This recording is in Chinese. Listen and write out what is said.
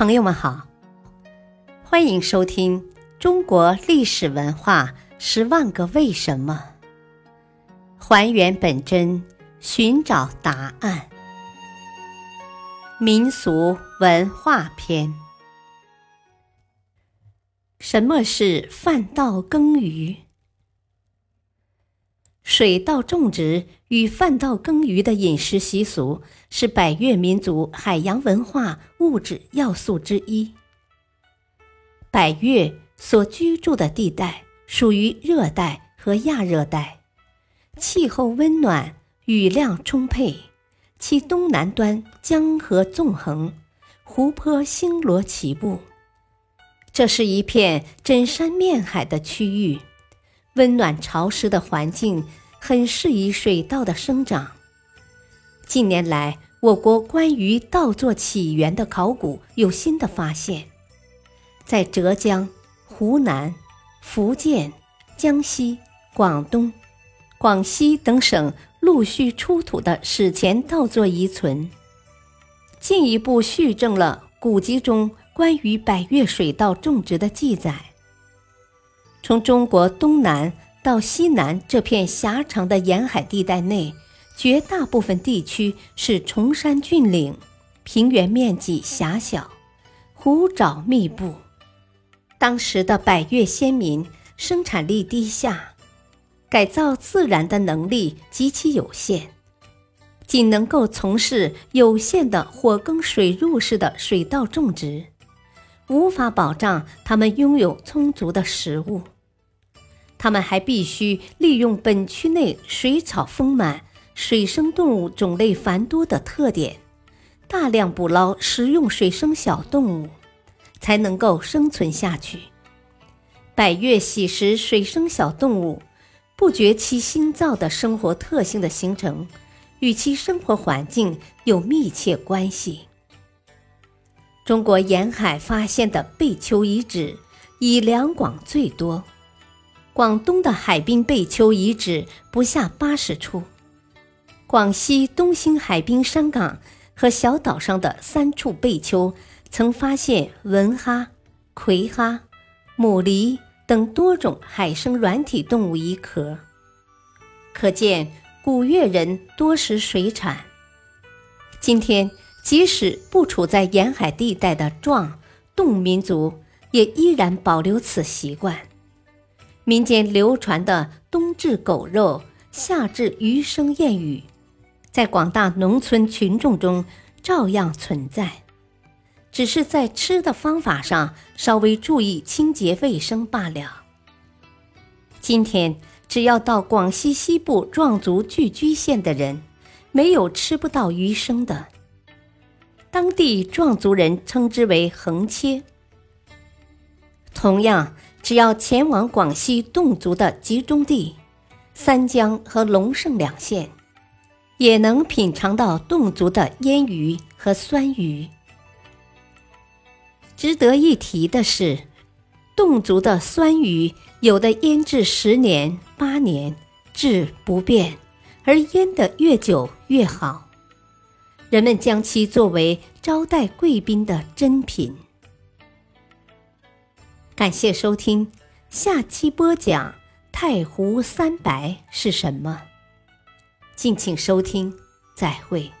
朋友们好，欢迎收听《中国历史文化十万个为什么》，还原本真，寻找答案。民俗文化篇：什么是饭稻耕耘？水稻种植与饭稻耕耘的饮食习俗是百越民族海洋文化物质要素之一。百越所居住的地带属于热带和亚热带，气候温暖，雨量充沛，其东南端江河纵横，湖泊星罗棋布。这是一片枕山面海的区域。温暖潮湿的环境很适宜水稻的生长。近年来，我国关于稻作起源的考古有新的发现，在浙江、湖南、福建、江西、广东、广西等省陆续出土的史前稻作遗存，进一步续证了古籍中关于百越水稻种植的记载。从中国东南到西南这片狭长的沿海地带内，绝大部分地区是崇山峻岭，平原面积狭小，湖沼密布。当时的百越先民生产力低下，改造自然的能力极其有限，仅能够从事有限的火耕水入式的水稻种植。无法保障他们拥有充足的食物，他们还必须利用本区内水草丰满、水生动物种类繁多的特点，大量捕捞食用水生小动物，才能够生存下去。百越喜食水生小动物，不觉其新造的生活特性的形成，与其生活环境有密切关系。中国沿海发现的贝丘遗址，以两广最多。广东的海滨贝丘遗址不下八十处，广西东兴海滨山岗和小岛上的三处贝丘曾发现文蛤、葵蛤、牡蛎等多种海生软体动物遗壳，可见古越人多食水产。今天。即使不处在沿海地带的壮侗民族，也依然保留此习惯。民间流传的“冬至狗肉，夏至鱼生”谚语，在广大农村群众中照样存在，只是在吃的方法上稍微注意清洁卫生罢了。今天，只要到广西西部壮族聚居县的人，没有吃不到鱼生的。当地壮族人称之为“横切”。同样，只要前往广西侗族的集中地三江和龙胜两县，也能品尝到侗族的腌鱼和酸鱼。值得一提的是，侗族的酸鱼有的腌制十年、八年，质不变，而腌得越久越好。人们将其作为招待贵宾的珍品。感谢收听，下期播讲太湖三白是什么？敬请收听，再会。